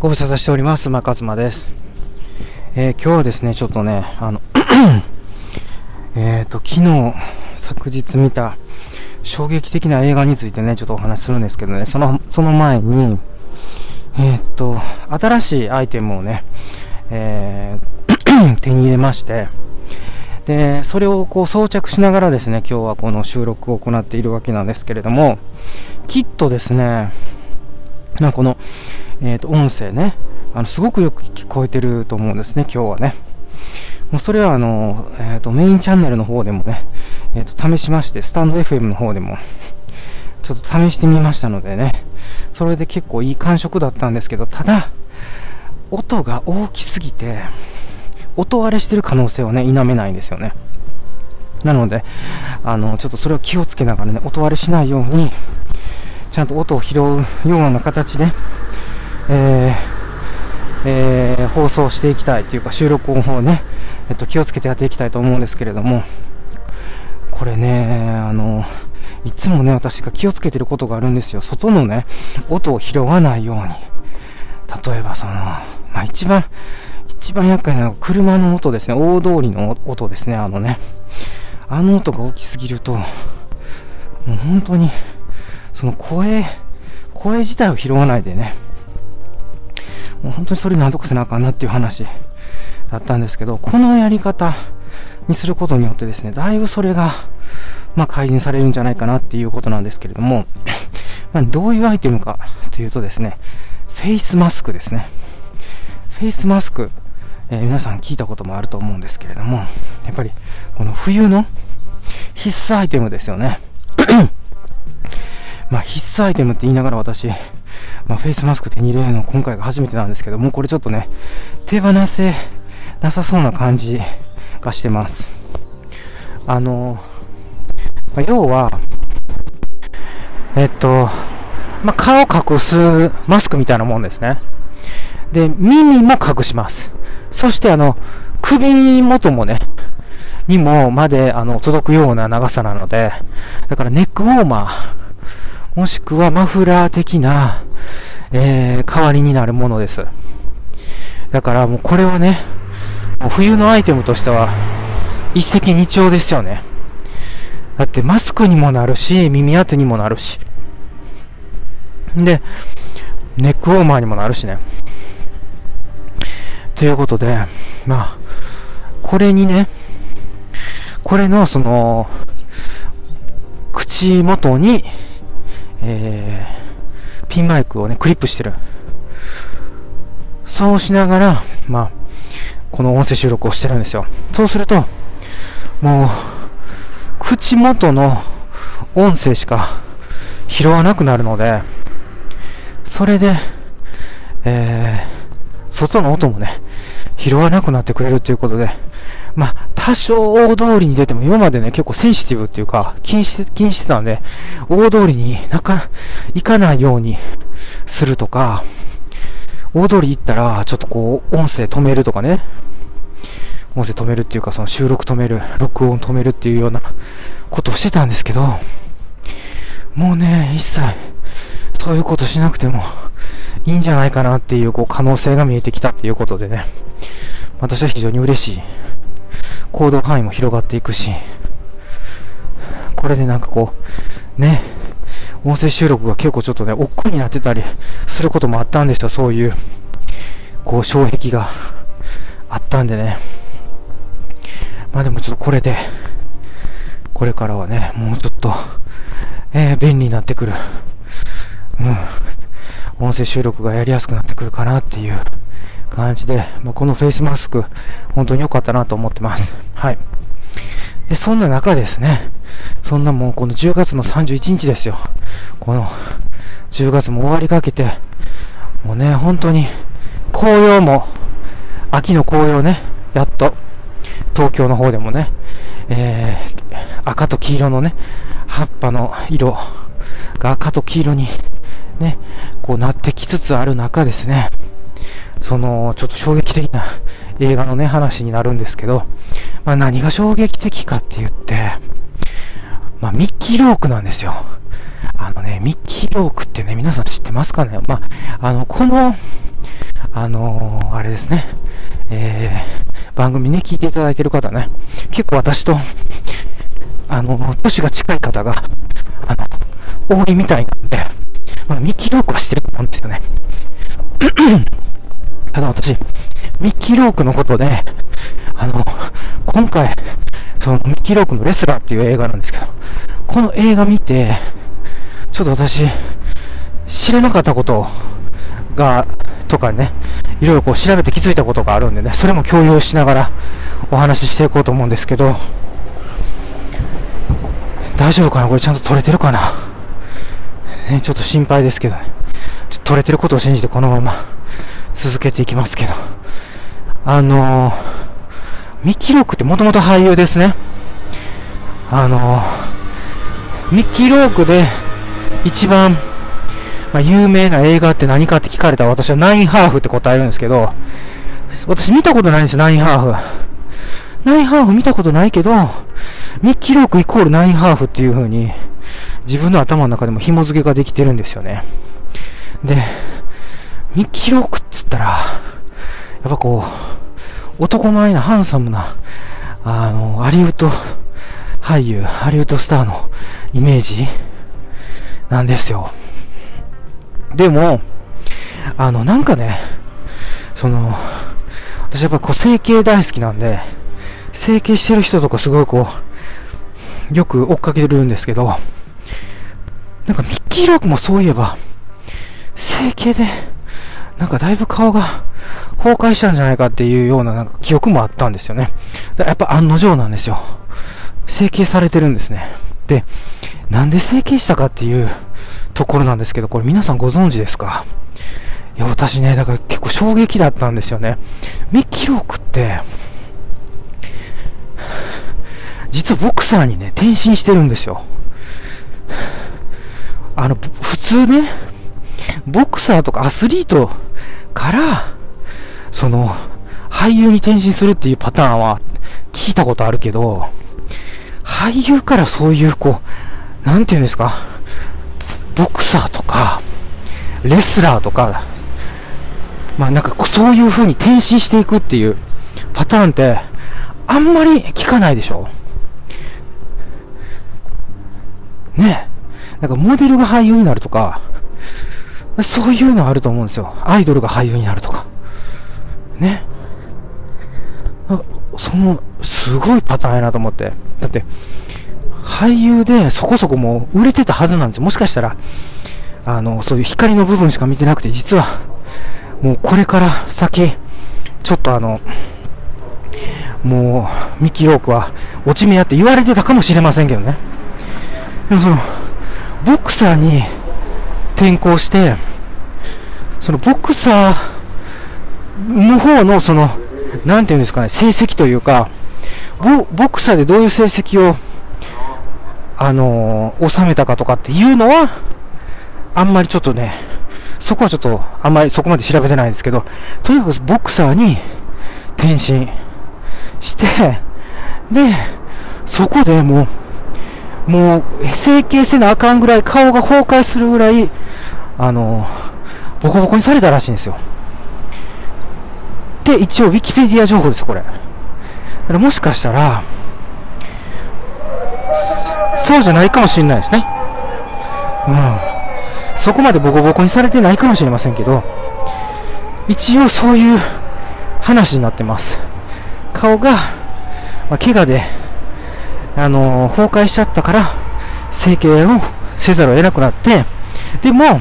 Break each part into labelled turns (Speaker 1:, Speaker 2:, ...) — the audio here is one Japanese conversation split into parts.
Speaker 1: ご無沙汰しております。馬勝馬です。えー、今日はですね、ちょっとね、あの えっと、昨日、昨日見た衝撃的な映画についてね、ちょっとお話しするんですけどね、その、その前に、えー、っと、新しいアイテムをね、えー、手に入れまして、で、それをこう装着しながらですね、今日はこの収録を行っているわけなんですけれども、きっとですね、まあ、この、え、ー、と、音声ね、あの、すごくよく聞こえてると思うんですね、今日はね。もうそれはあの、え、ー、と、メインチャンネルの方でもね、え、ー、と、試しまして、スタンド FM の方でも、ちょっと試してみましたのでね、それで結構いい感触だったんですけど、ただ、音が大きすぎて、音割れしてる可能性をね、否めないんですよね。なので、あの、ちょっとそれを気をつけながらね、音割れしないように、ちゃんと音を拾うような形で、えーえー、放送していきたいというか収録音をね、えっと、気をつけてやっていきたいと思うんですけれども、これね、あの、いつもね、私が気をつけてることがあるんですよ。外のね、音を拾わないように。例えばその、まあ、一番、一番厄介なのは車の音ですね。大通りの音ですね。あのね。あの音が大きすぎると、もう本当に、その声、声自体を拾わないでね、もう本当にそれなんとかせなあかんなっていう話だったんですけど、このやり方にすることによってですね、だいぶそれが、まあ、改善されるんじゃないかなっていうことなんですけれども、ま、どういうアイテムかというとですね、フェイスマスクですね。フェイスマスク、えー、皆さん聞いたこともあると思うんですけれども、やっぱりこの冬の必須アイテムですよね。まあ必須アイテムって言いながら私、まあ、フェイスマスク手に入れるの今回が初めてなんですけども、これちょっとね、手放せなさそうな感じがしてます。あの、まあ、要は、えっと、まあ、顔隠すマスクみたいなもんですね。で、耳も隠します。そしてあの、首元もね、にもまであの届くような長さなので、だからネックウォーマー、もしくはマフラー的な、えー、代わりになるものです。だからもうこれはね、もう冬のアイテムとしては一石二鳥ですよね。だってマスクにもなるし、耳当てにもなるし。で、ネックウォーマーにもなるしね。ということで、まあ、これにね、これのその、口元に、えー、ピンマイクをね、クリップしてる。そうしながら、まあ、この音声収録をしてるんですよ。そうすると、もう、口元の音声しか拾わなくなるので、それで、えー、外の音もね、拾わなくなってくれるということで、まあ、多少大通りに出ても、今までね、結構センシティブっていうか、気にして、気にしてたんで、大通りになか、行かないようにするとか、大通り行ったら、ちょっとこう、音声止めるとかね、音声止めるっていうか、その収録止める、録音止めるっていうようなことをしてたんですけど、もうね、一切、そういうことしなくてもいいんじゃないかなっていう、こう、可能性が見えてきたっていうことでね、私は非常に嬉しい行動範囲も広がっていくし、これでなんかこう、ね、音声収録が結構ちょっとね、億劫になってたりすることもあったんですよ、そういう、こう、障壁があったんでね。まあでもちょっとこれで、これからはね、もうちょっと、えー、便利になってくる。うん。音声収録がやりやすくなってくるかなっていう感じで、まあ、このフェイスマスク、本当に良かったなと思ってます。はい。で、そんな中ですね、そんなもうこの10月の31日ですよ。この10月も終わりかけて、もうね、本当に紅葉も、秋の紅葉ね、やっと、東京の方でもね、えー、赤と黄色のね、葉っぱの色が赤と黄色にね、こうなってきつつある中ですね、その、ちょっと衝撃的な映画のね、話になるんですけど、まあ何が衝撃的かって言って、まあミッキー・ロークなんですよ。あのね、ミッキー・ロークってね、皆さん知ってますかね？まあ、あの、この、あのー、あれですね、えー、番組ね、聞いていただいてる方ね、結構私と、あの、年が近い方が、あの、多いみたいなんで、まあ、ミッキーロークは知ってると思うんですよね。ただ私、ミッキーロークのことで、あの、今回、そのミッキーロークのレスラーっていう映画なんですけど、この映画見て、ちょっと私、知れなかったことが、とかね、いろいろこう調べて気づいたことがあるんでね、それも共有しながらお話ししていこうと思うんですけど、大丈夫かな？これちゃんと撮れてるかな？ね、ちょっと心配ですけど。ちょっと撮れてることを信じてこのまま続けていきますけど。あのー、ミッキーロークってもともと俳優ですね。あのー、ミッキーロークで一番まあ、有名な映画って何かって聞かれたら私はナインハーフって答えるんですけど、私見たことないんですよ、ナインハーフ。ナインハーフ見たことないけど、ミッキーロークイコールナインハーフっていう風に、自分の頭の中でも紐付けができてるんですよね。で、ミッキーロークっつったら、やっぱこう、男前なハンサムな、あの、ハリウッド俳優、ハリウッドスターのイメージなんですよ。でも、あの、なんかね、その、私やっぱこう整形大好きなんで、整形してる人とかすごいこう、よく追っかけるんですけど、なんかミッキーロークもそういえば、整形で、なんかだいぶ顔が崩壊したんじゃないかっていうようななんか記憶もあったんですよね。だやっぱ案の定なんですよ。整形されてるんですね。で、なんで整形したかっていうところなんですけど、これ皆さんご存知ですか？いや、私ね、だから結構衝撃だったんですよね。ミッキーロークって、実はボクサーにね、転身してるんですよ。あの、普通ね、ボクサーとかアスリートから、その、俳優に転身するっていうパターンは聞いたことあるけど、俳優からそういう、こう、なんて言うんですか、ボクサーとか、レスラーとか、まあなんかそういう風に転身していくっていうパターンって、あんまり聞かないでしょねえ。なんかモデルが俳優になるとか、そういうのあると思うんですよ。アイドルが俳優になるとか。ね。その、すごいパターンやなと思って。だって、俳優でそこそこもう売れてたはずなんですよ。もしかしたら、あの、そういう光の部分しか見てなくて、実は、もうこれから先、ちょっとあの、もう、ミッキー・ロークは落ち目やって言われてたかもしれませんけどね。でもその、ボクサーに転向して、そのボクサーの方のその、なんていうんですかね、成績というか、ボボクサーでどういう成績をあのー、収めたかとかっていうのは、あんまりちょっとね、そこはちょっと、あんまりそこまで調べてないんですけど、とにかくボクサーに転身して、で、そこでもう、もう、整形せなあかんぐらい、顔が崩壊するぐらい、あの、ボコボコにされたらしいんですよ。で、一応、ウィキペディア情報です、これ。だからもしかしたら、そうじゃないかもしれないですね。うん。そこまでボコボコにされてないかもしれませんけど、一応そういう話になってます。顔が、まあ、怪我で、あの、崩壊しちゃったから、整形をせざるを得なくなって、でも、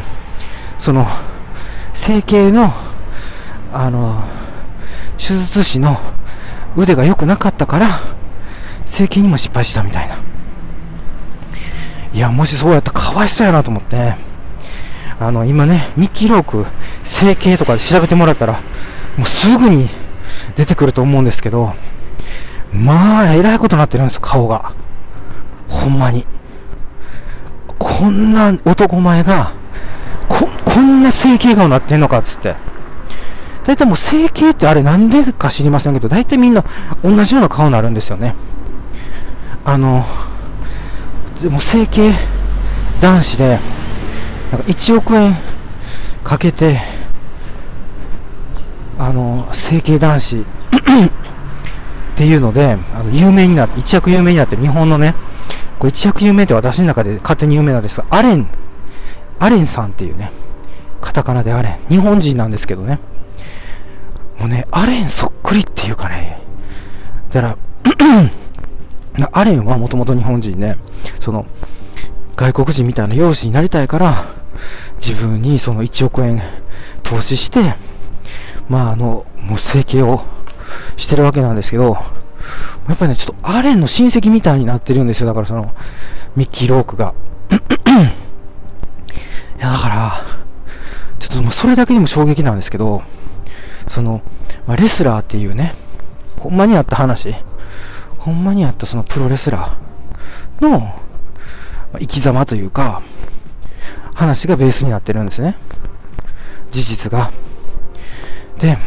Speaker 1: その、整形の、あの、手術師の腕が良くなかったから、整形にも失敗したみたいな。いや、もしそうやったらかわいそうやなと思って、あの、今ね、ミッキーローク、整形とかで調べてもらったら、もうすぐに出てくると思うんですけど、まあ、えらいことになってるんですよ、顔が。ほんまに。こんな男前が、こ、こんな整形顔になってんのかつって。大体もう整形ってあれなんでか知りませんけど、大体みんな同じような顔になるんですよね。あの、でも整形男子で、なんか1億円かけて、あの、整形男子っていうので、あの、有名になって、一躍有名になってる日本のね、これ一躍有名って私の中で勝手に有名なんですが、アレン、アレンさんっていうね、カタカナでアレン。日本人なんですけどね。もうね、アレンそっくりっていうかね、だから、アレンはもともと日本人ね、その、外国人みたいな容姿になりたいから、自分にその1億円投資して、まああの、もう整形をしてるわけなんですけど、やっぱりね、ちょっとアレンの親戚みたいになってるんですよ。だからその、ミッキー・ロークが。いや、だから、ちょっともうそれだけにも衝撃なんですけど、その、まあ、レスラーっていうね、ほんまにあった話、ほんまにあったそのプロレスラーの、まあ、生き様というか、話がベースになってるんですね。事実が。で、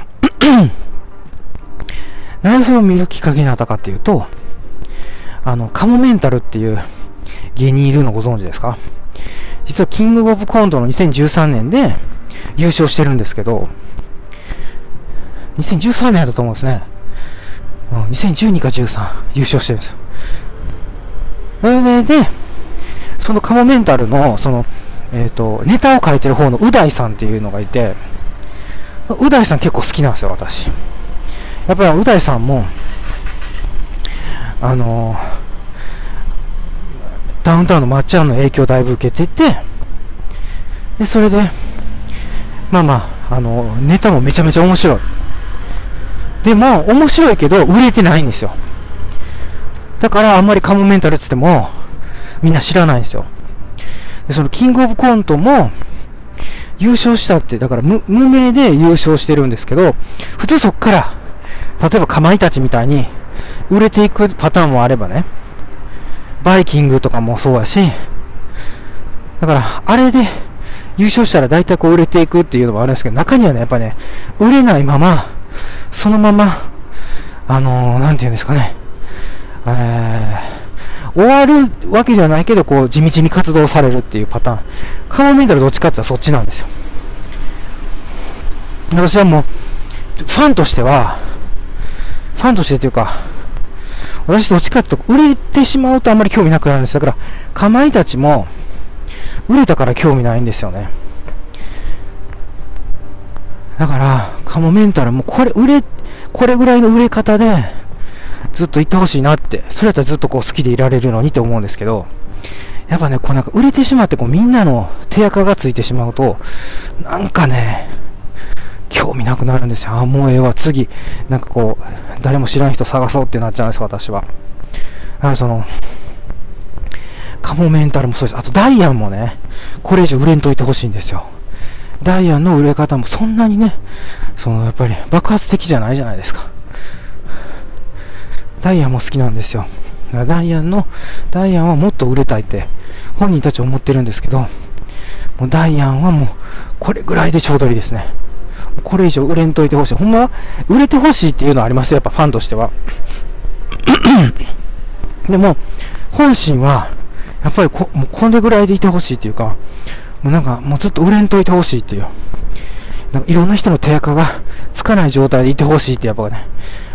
Speaker 1: なぜそれを見るきっかけになったかっていうと、あの、カモメンタルっていう芸人いるのご存知ですか？実はキングオブコントの2013年で優勝してるんですけど、2013年だと思うんですね。うん、2012か13優勝してるんですよ。それで、そのカモメンタルの、その、えっ、ー、と、ネタを書いてる方のう大さんっていうのがいて、う大さん結構好きなんですよ、私。やっぱりう大さんも、あのダウンタウンのまっちゃんの影響をだいぶ受けてて、で、それで、まあまあ、あの、ネタもめちゃめちゃ面白い。でも、面白いけど、売れてないんですよ。だから、あんまりカモメンタルって言っても、みんな知らないんですよ。で、その、キングオブコントも、優勝したって、だから無、無名で優勝してるんですけど、普通そっから、例えばかまいたちみたいに、売れていくパターンもあればね、バイキングとかもそうやし、だから、あれで優勝したら大体こう売れていくっていうのもあるんですけど、中にはね、やっぱね、売れないまま、そのまま、あのー、なんていうんですかね、えー、終わるわけではないけど、こう、地道に活動されるっていうパターン。カモメンタルどっちかって言ったらそっちなんですよ。私はもう、ファンとしては、ファンとしてというか、私どっちかっていうと、売れてしまうとあんまり興味なくなるんです。だから、かまいたちも、売れたから興味ないんですよね。だから、カモメンタルもこれ売れ、これぐらいの売れ方で、ずっと行ってほしいなって、それやったらずっとこう好きでいられるのにって思うんですけど、やっぱね、こうなんか売れてしまってこうみんなの手垢がついてしまうと、なんかね、興味なくなるんですよ。あ、もうええわ、次、なんかこう、誰も知らん人探そうってなっちゃうんです、私は。だからその、カモメンタルもそうです。あとダイアンもね、これ以上売れんといてほしいんですよ。ダイアンの売れ方もそんなにね、そのやっぱり爆発的じゃないじゃないですか。ダイアンも好きなんですよ。ダイアンの、ダイアンはもっと売れたいって本人たち思ってるんですけど、もうダイアンはもうこれぐらいでちょうどいいですね。これ以上売れんといてほしい。ほんま売れてほしいっていうのはありますよ。やっぱファンとしては。でも、本心は、やっぱりこ、もうこれぐらいでいてほしいっていうか、もうなんか、もうずっと売れんといてほしいっていう。なんかいろんな人の手垢がつかない状態でいてほしいってやっぱね、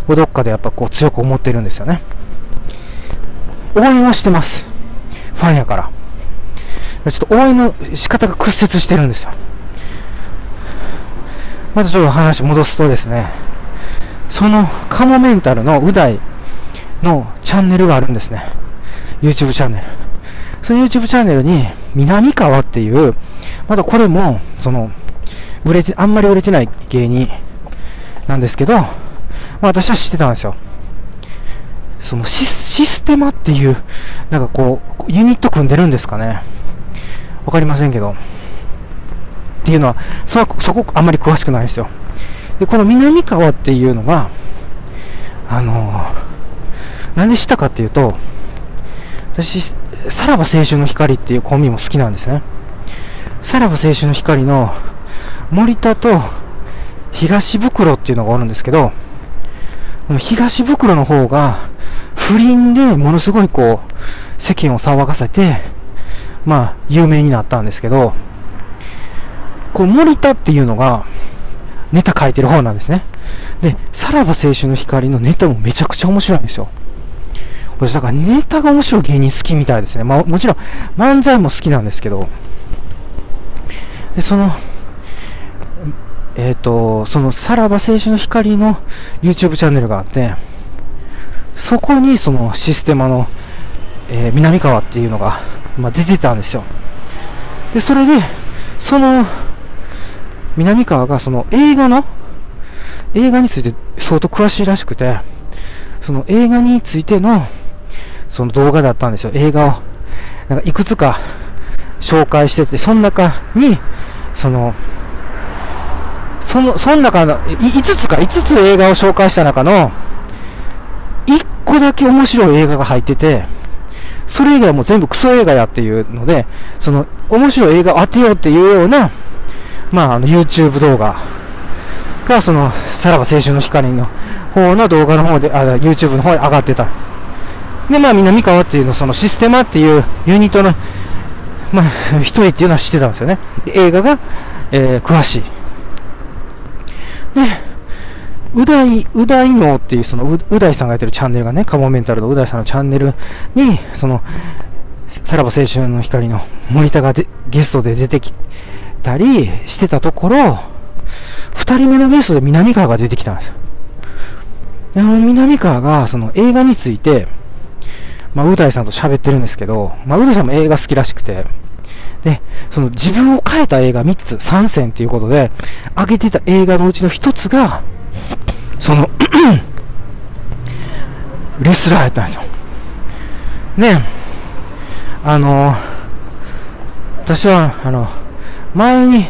Speaker 1: どっかでやっぱこう強く思ってるんですよね。応援はしてます。ファンやから。ちょっと応援の仕方が屈折してるんですよ。またちょっと話戻すとですね、そのカモメンタルのう大のチャンネルがあるんですね。YouTube チャンネル。その YouTube チャンネルに、南川っていう、まだこれも、その、売れて、あんまり売れてない芸人なんですけど、まあ私は知ってたんですよ。そのシステマっていう、なんかこう、ユニット組んでるんですかね。わかりませんけど。っていうのは、そそこあんまり詳しくないんですよ。で、この南川っていうのが、あのー、なんで知ったかっていうと、私、さらば青春の光っていうコンビも好きなんですね。さらば青春の光の森田と東袋っていうのがあるんですけど、東袋の方が不倫でものすごいこう世間を騒がせて、まあ有名になったんですけど、こう森田っていうのが、ネタ書いてる方なんですね。で、さらば青春の光のネタもめちゃくちゃ面白いんですよ。私、だからネタが面白い芸人好きみたいですね。まあ、もちろん漫才も好きなんですけど、で、その、えっ、ー、と、そのさらば青春の光の YouTube チャンネルがあって、そこにそのシステマの、えー、南川っていうのが、まあ、出てたんですよ。で、それで、その、南川がその映画の、映画について相当詳しいらしくて、その映画についての、その動画だったんですよ。映画を、なんかいくつか紹介してて、その中に、その、その、その中の、5つか、5つ映画を紹介した中の、1個だけ面白い映画が入ってて、それ以外はもう全部クソ映画やっていうので、その、面白い映画を当てようっていうような、まあ、あの、YouTube 動画が、その、さらば青春の光の方の動画の方で、あ、YouTube の方で上がってた。で、まあ、南川っていうの、そのシステマっていうユニットの、まあ、一人っていうのは知ってたんですよね。映画が、えー、詳しい。で、うだい、うだいのっていう、そのう、うだいさんがやってるチャンネルがね、カモメンタルのうだいさんのチャンネルに、その、さらば青春の光のモニターがでゲストで出てきたりしてたところ、二人目のゲストで南川が出てきたんですよ。で、南川が、その映画について、まあ、う大さんと喋ってるんですけど、まあ、う大さんも映画好きらしくて、で、その自分を変えた映画3つ、3選っていうことで、挙げてた映画のうちの1つが、その レスラーやったんですよ。ねあの、私は、あの、前に、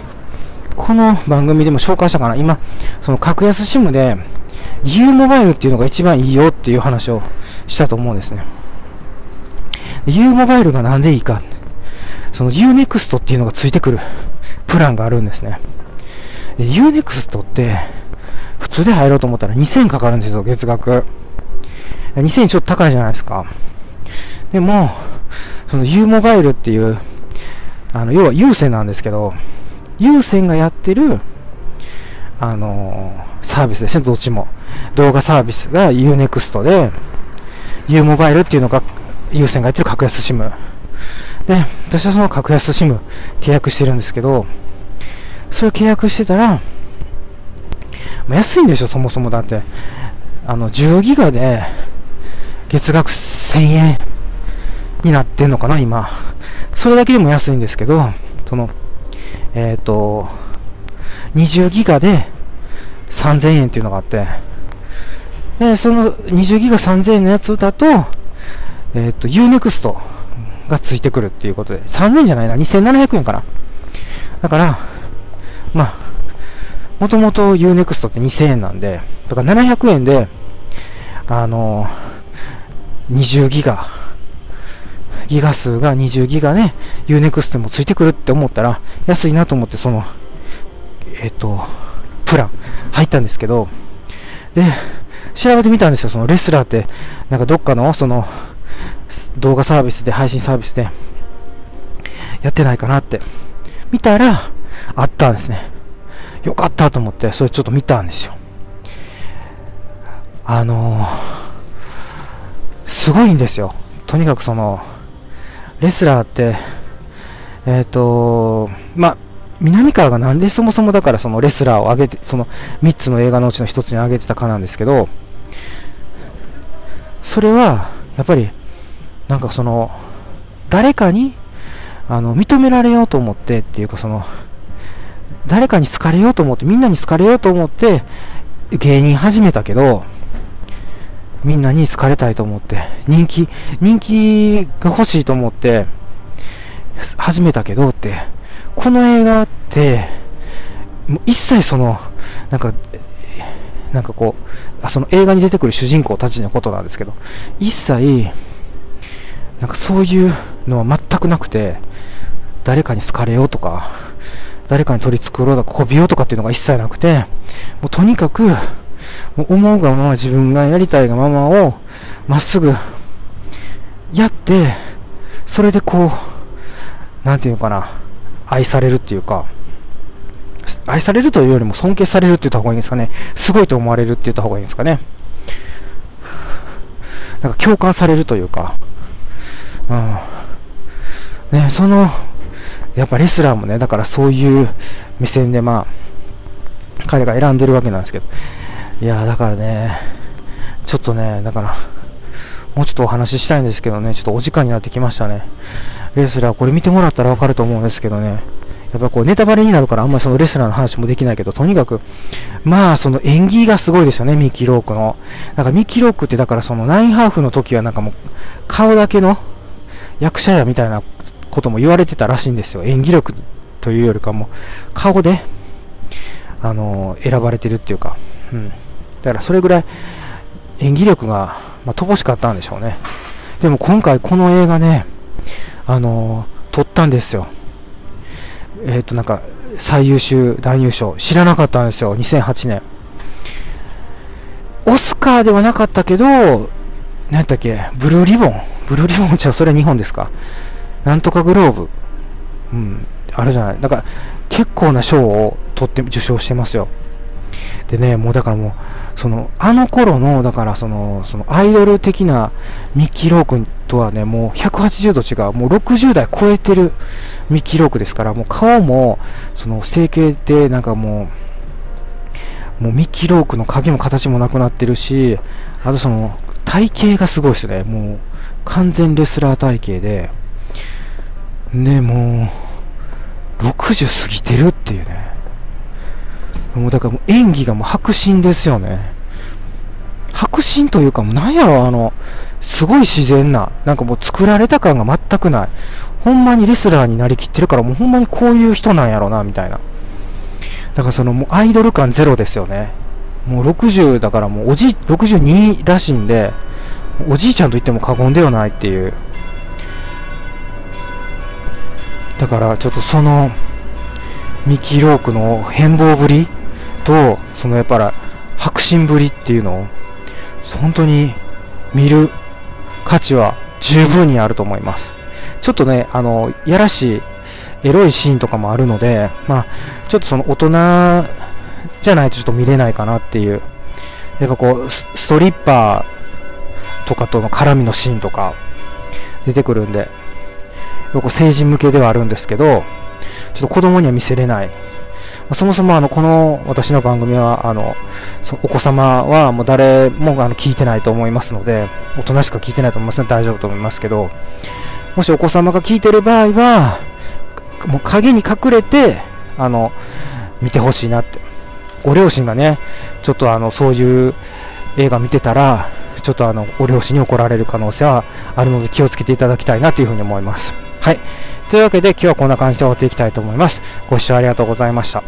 Speaker 1: この番組でも紹介したかな今、その格安 SIM で、U モバイルっていうのが一番いいよっていう話をしたと思うんですね。U モバイルがなんでいいか。その Unext っていうのがついてくるプランがあるんですね。Unext って、普通で入ろうと思ったら2000かかるんですよ、月額。2000ちょっと高いじゃないですか。でも、その U モバイルっていう、あの、要は有線なんですけど、有線がやってる、あのー、サービスですね、どっちも。動画サービスが Unext で、U モバイルっていうのが有線がやってる格安 SIM。で、私はその格安 SIM 契約してるんですけど、それ契約してたら、まあ、安いんでしょ、そもそもだって。あの、10ギガで、月額1000円になってんのかな、今。それだけでも安いんですけど、その、えっ、ー、と、20ギガで3000円っていうのがあって、で、その20ギガ3000円のやつだと、えっ、ー、と、Unext がついてくるっていうことで、3000円じゃないな、2700円かな。だから、まあ、もともと Unext って2000円なんで、だから700円で、あのー、20ギガ、ギガ数が20ギガね、Unext もついてくるって思ったら、安いなと思って、その、えっ、ー、と、プラン入ったんですけど、で、調べてみたんですよ、そのレスラーって、なんかどっかの、その、動画サービスで、配信サービスで、やってないかなって、見たら、あったんですね。よかったと思って、それちょっと見たんですよ。あのー、すごいんですよ。とにかくその、レスラーって、えっ、ー、とまあ、南川がなんでそもそもだからそのレスラーを上げて、その3つの映画のうちの1つに上げてたかなんですけど、それは、やっぱり、なんかその、誰かに、あの、認められようと思ってっていうかその、誰かに好かれようと思って、みんなに好かれようと思って、芸人始めたけど、みんなに好かれたいと思って、人気、人気が欲しいと思って、始めたけどって、この映画って、もう一切その、なんか、なんかこう、その映画に出てくる主人公たちのことなんですけど、一切、なんかそういうのは全くなくて、誰かに好かれようとか、誰かに取り繕うとか、こびようとかっていうのが一切なくて、もうとにかく、思うがまま自分がやりたいがままを、まっすぐ、やって、それでこう、なんていうのかな、愛されるっていうか、愛されるというよりも尊敬されるって言った方がいいんですかね。すごいと思われるって言った方がいいんですかね。なんか共感されるというか、うん。ね、その、やっぱレスラーもね、だからそういう目線でまあ、彼が選んでるわけなんですけど、いやだからね、ちょっとね、だから、もうちょっとお話ししたいんですけどね、ちょっとお時間になってきましたね。レスラー、これ見てもらったらわかると思うんですけどね、やっぱこうネタバレになるからあんまりそのレスラーの話もできないけど、とにかく、まあその演技がすごいですよね、ミッキー・ロークの。なんかミッキー・ロークってだからそのナインハーフの時はなんかもう顔だけの役者やみたいなことも言われてたらしいんですよ。演技力というよりかも顔で、あの選ばれてるっていうか、うん。だからそれぐらい演技力が、まあ、乏しかったんでしょうね。でも今回この映画ね、あの撮ったんですよ。えっ、ー、と、なんか、最優秀男優賞、知らなかったんですよ、2008年。オスカーではなかったけど、何だっけ、ブルーリボン。ブルーリボンじゃそれ日本ですか。なんとかグローブ。うん、あるじゃない。だから、結構な賞を取って受賞してますよ。でね、もうだからもう、その、あの頃の、だからその、そのアイドル的なミッキー・ロー君とはね、もう180度違う、もう60代超えてるミッキー・ロークですから、もう顔も、その整形でなんかもう、もうミッキー・ロークの影も形もなくなってるし、あとその、体型がすごいですね。もう、完全レスラー体型で、ね、もう、60過ぎてるっていうね。もうだからもう演技がもう迫真ですよね。迫真というかもうなんやろ、あの、すごい自然な、なんかもう作られた感が全くない。ほんまにレスラーになりきってるからもうほんまにこういう人なんやろな、みたいな。だからそのもうアイドル感ゼロですよね。もう60だからもうおじ、62らしいんで、おじいちゃんと言っても過言ではないっていう。だからちょっとその、ミキ・ロークの変貌ぶりと、そのやっぱり、迫真ぶりっていうのを、本当に見る価値は十分にあると思います。ちょっとね、あの、やらしい、エロいシーンとかもあるので、まあ、ちょっとその大人じゃないとちょっと見れないかなっていう。やっぱこう、ストリッパーとかとの絡みのシーンとか出てくるんで、成人向けではあるんですけど、ちょっと子供には見せれないそもそもあの、この私の番組は、あの、お子様はもう誰もあの聞いてないと思いますので、大人しか聞いてないと思いますので大丈夫と思いますけど、もしお子様が聞いてる場合は、もう影に隠れて、あの、見てほしいなって。ご両親がね、ちょっとあの、そういう映画見てたら、ちょっとあの、ご両親に怒られる可能性はあるので気をつけていただきたいなというふうに思います。はい。というわけで今日はこんな感じで終わっていきたいと思います。ご視聴ありがとうございました。